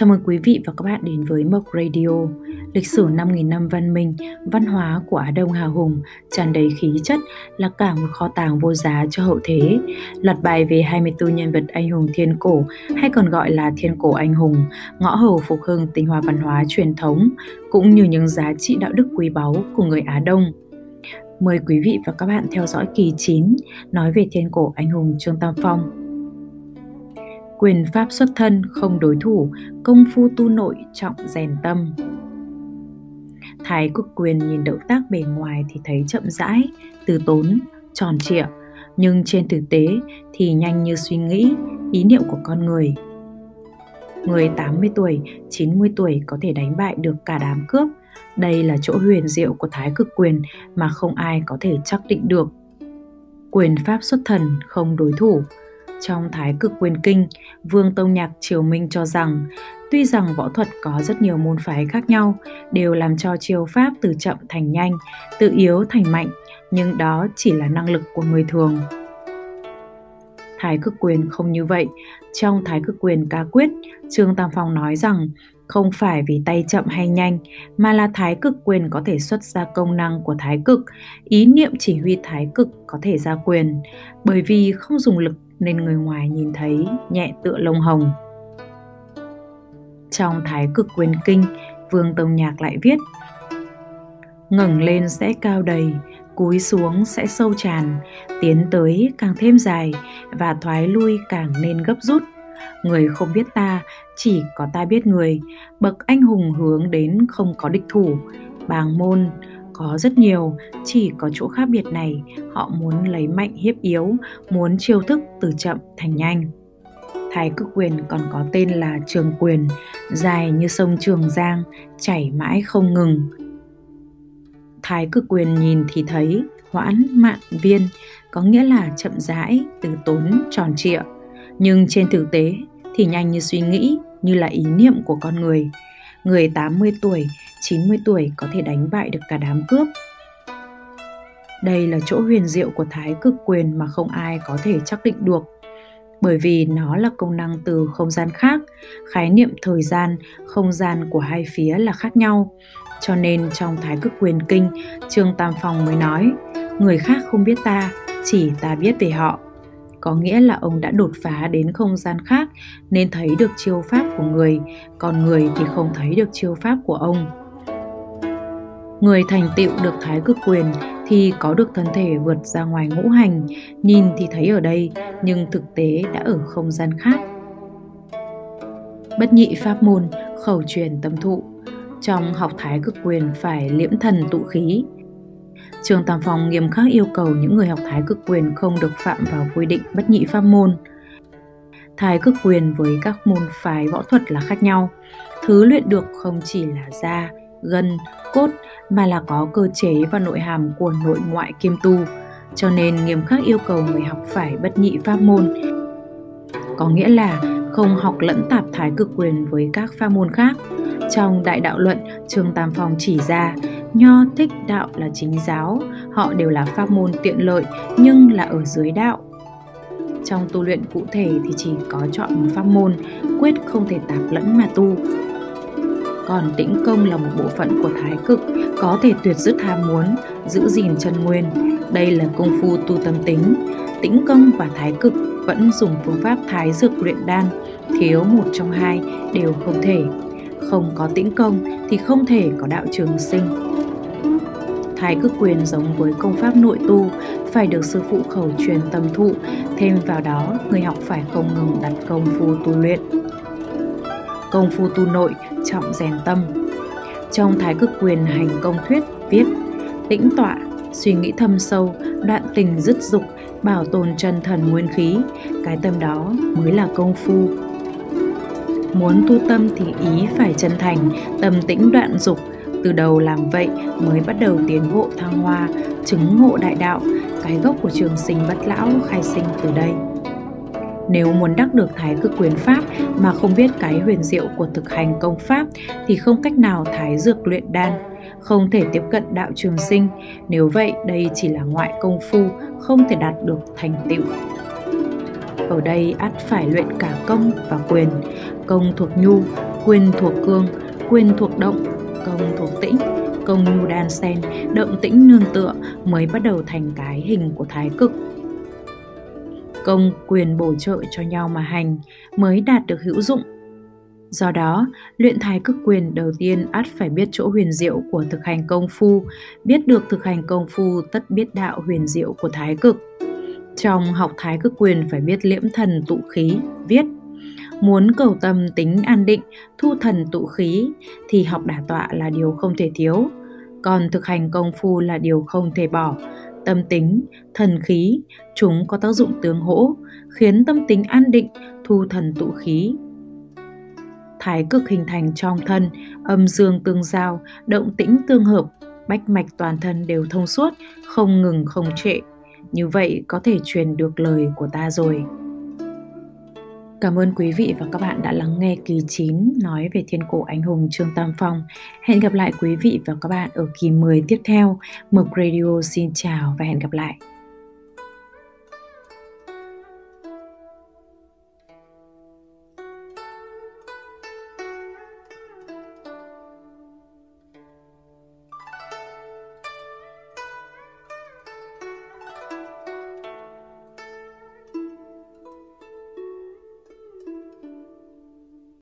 Chào mừng quý vị và các bạn đến với Mộc Radio, lịch sử 5.000 năm văn minh, văn hóa của Á Đông hào hùng, tràn đầy khí chất là cả một kho tàng vô giá cho hậu thế. Loạt bài về 24 nhân vật anh hùng thiên cổ hay còn gọi là thiên cổ anh hùng, ngõ hầu phục hưng tinh hoa văn hóa truyền thống cũng như những giá trị đạo đức quý báu của người Á Đông. Mời quý vị và các bạn theo dõi kỳ 9 nói về thiên cổ anh hùng Trương Tam Phong quyền pháp xuất thân không đối thủ, công phu tu nội trọng rèn tâm. Thái cực quyền nhìn động tác bề ngoài thì thấy chậm rãi, từ tốn, tròn trịa, nhưng trên thực tế thì nhanh như suy nghĩ, ý niệm của con người. Người 80 tuổi, 90 tuổi có thể đánh bại được cả đám cướp. Đây là chỗ huyền diệu của thái cực quyền mà không ai có thể chắc định được. Quyền pháp xuất thần không đối thủ, trong Thái cực quyền kinh, Vương Tông Nhạc Triều Minh cho rằng tuy rằng võ thuật có rất nhiều môn phái khác nhau, đều làm cho chiêu pháp từ chậm thành nhanh, từ yếu thành mạnh, nhưng đó chỉ là năng lực của người thường. Thái cực quyền không như vậy. Trong Thái cực quyền ca quyết, Trương Tam Phong nói rằng không phải vì tay chậm hay nhanh, mà là thái cực quyền có thể xuất ra công năng của thái cực, ý niệm chỉ huy thái cực có thể ra quyền, bởi vì không dùng lực nên người ngoài nhìn thấy nhẹ tựa lông hồng. Trong Thái Cực Quyền Kinh, Vương Tông Nhạc lại viết ngẩng lên sẽ cao đầy, cúi xuống sẽ sâu tràn, tiến tới càng thêm dài và thoái lui càng nên gấp rút. Người không biết ta, chỉ có ta biết người, bậc anh hùng hướng đến không có địch thủ, bàng môn, có rất nhiều, chỉ có chỗ khác biệt này, họ muốn lấy mạnh hiếp yếu, muốn chiêu thức từ chậm thành nhanh. Thái cực quyền còn có tên là trường quyền, dài như sông Trường Giang, chảy mãi không ngừng. Thái cực quyền nhìn thì thấy, hoãn, mạn, viên, có nghĩa là chậm rãi, từ tốn, tròn trịa. Nhưng trên thực tế thì nhanh như suy nghĩ, như là ý niệm của con người. Người 80 tuổi 90 tuổi có thể đánh bại được cả đám cướp. Đây là chỗ huyền diệu của thái cực quyền mà không ai có thể xác định được bởi vì nó là công năng từ không gian khác, khái niệm thời gian, không gian của hai phía là khác nhau. Cho nên trong Thái Cực Quyền Kinh, Trương Tam Phong mới nói, người khác không biết ta, chỉ ta biết về họ. Có nghĩa là ông đã đột phá đến không gian khác nên thấy được chiêu pháp của người, còn người thì không thấy được chiêu pháp của ông. Người thành tựu được thái cực quyền thì có được thân thể vượt ra ngoài ngũ hành, nhìn thì thấy ở đây nhưng thực tế đã ở không gian khác. Bất nhị pháp môn, khẩu truyền tâm thụ. Trong học thái cực quyền phải liễm thần tụ khí. Trường Tam Phong nghiêm khắc yêu cầu những người học thái cực quyền không được phạm vào quy định bất nhị pháp môn. Thái cực quyền với các môn phái võ thuật là khác nhau. Thứ luyện được không chỉ là da, gân, cốt mà là có cơ chế và nội hàm của nội ngoại kiêm tu, cho nên nghiêm khắc yêu cầu người học phải bất nhị pháp môn. Có nghĩa là không học lẫn tạp thái cực quyền với các pháp môn khác. Trong Đại Đạo Luận, Trương Tam Phong chỉ ra, Nho thích đạo là chính giáo, họ đều là pháp môn tiện lợi nhưng là ở dưới đạo. Trong tu luyện cụ thể thì chỉ có chọn một pháp môn, quyết không thể tạp lẫn mà tu, còn tĩnh công là một bộ phận của thái cực, có thể tuyệt dứt ham muốn, giữ gìn chân nguyên. Đây là công phu tu tâm tính. Tĩnh công và thái cực vẫn dùng phương pháp thái dược luyện đan, thiếu một trong hai đều không thể. Không có tĩnh công thì không thể có đạo trường sinh. Thái cực quyền giống với công pháp nội tu, phải được sư phụ khẩu truyền tâm thụ, thêm vào đó người học phải không ngừng đặt công phu tu luyện công phu tu nội, trọng rèn tâm. Trong Thái Cực Quyền Hành Công Thuyết viết Tĩnh tọa, suy nghĩ thâm sâu, đoạn tình dứt dục, bảo tồn chân thần nguyên khí, cái tâm đó mới là công phu. Muốn tu tâm thì ý phải chân thành, tâm tĩnh đoạn dục, từ đầu làm vậy mới bắt đầu tiến bộ thăng hoa, chứng ngộ đại đạo, cái gốc của trường sinh bất lão khai sinh từ đây. Nếu muốn đắc được thái cực quyền pháp mà không biết cái huyền diệu của thực hành công pháp thì không cách nào thái dược luyện đan, không thể tiếp cận đạo trường sinh. Nếu vậy, đây chỉ là ngoại công phu, không thể đạt được thành tựu. Ở đây ắt phải luyện cả công và quyền. Công thuộc nhu, quyền thuộc cương, quyền thuộc động, công thuộc tĩnh, công nhu đan sen, động tĩnh nương tựa mới bắt đầu thành cái hình của thái cực. Công quyền bổ trợ cho nhau mà hành mới đạt được hữu dụng. Do đó, luyện thái cực quyền đầu tiên ắt phải biết chỗ huyền diệu của thực hành công phu, biết được thực hành công phu tất biết đạo huyền diệu của thái cực. Trong học thái cực quyền phải biết liễm thần tụ khí, viết Muốn cầu tâm tính an định, thu thần tụ khí thì học đả tọa là điều không thể thiếu, còn thực hành công phu là điều không thể bỏ. Tâm tính, thần khí, chúng có tác dụng tương hỗ, khiến tâm tính an định, thu thần tụ khí. Thái cực hình thành trong thân, âm dương tương giao, động tĩnh tương hợp, bách mạch toàn thân đều thông suốt, không ngừng không trệ. Như vậy có thể truyền được lời của ta rồi. Cảm ơn quý vị và các bạn đã lắng nghe kỳ 9 nói về thiên cổ anh hùng Trương Tam Phong. Hẹn gặp lại quý vị và các bạn ở kỳ 10 tiếp theo. Mộc Radio xin chào và hẹn gặp lại.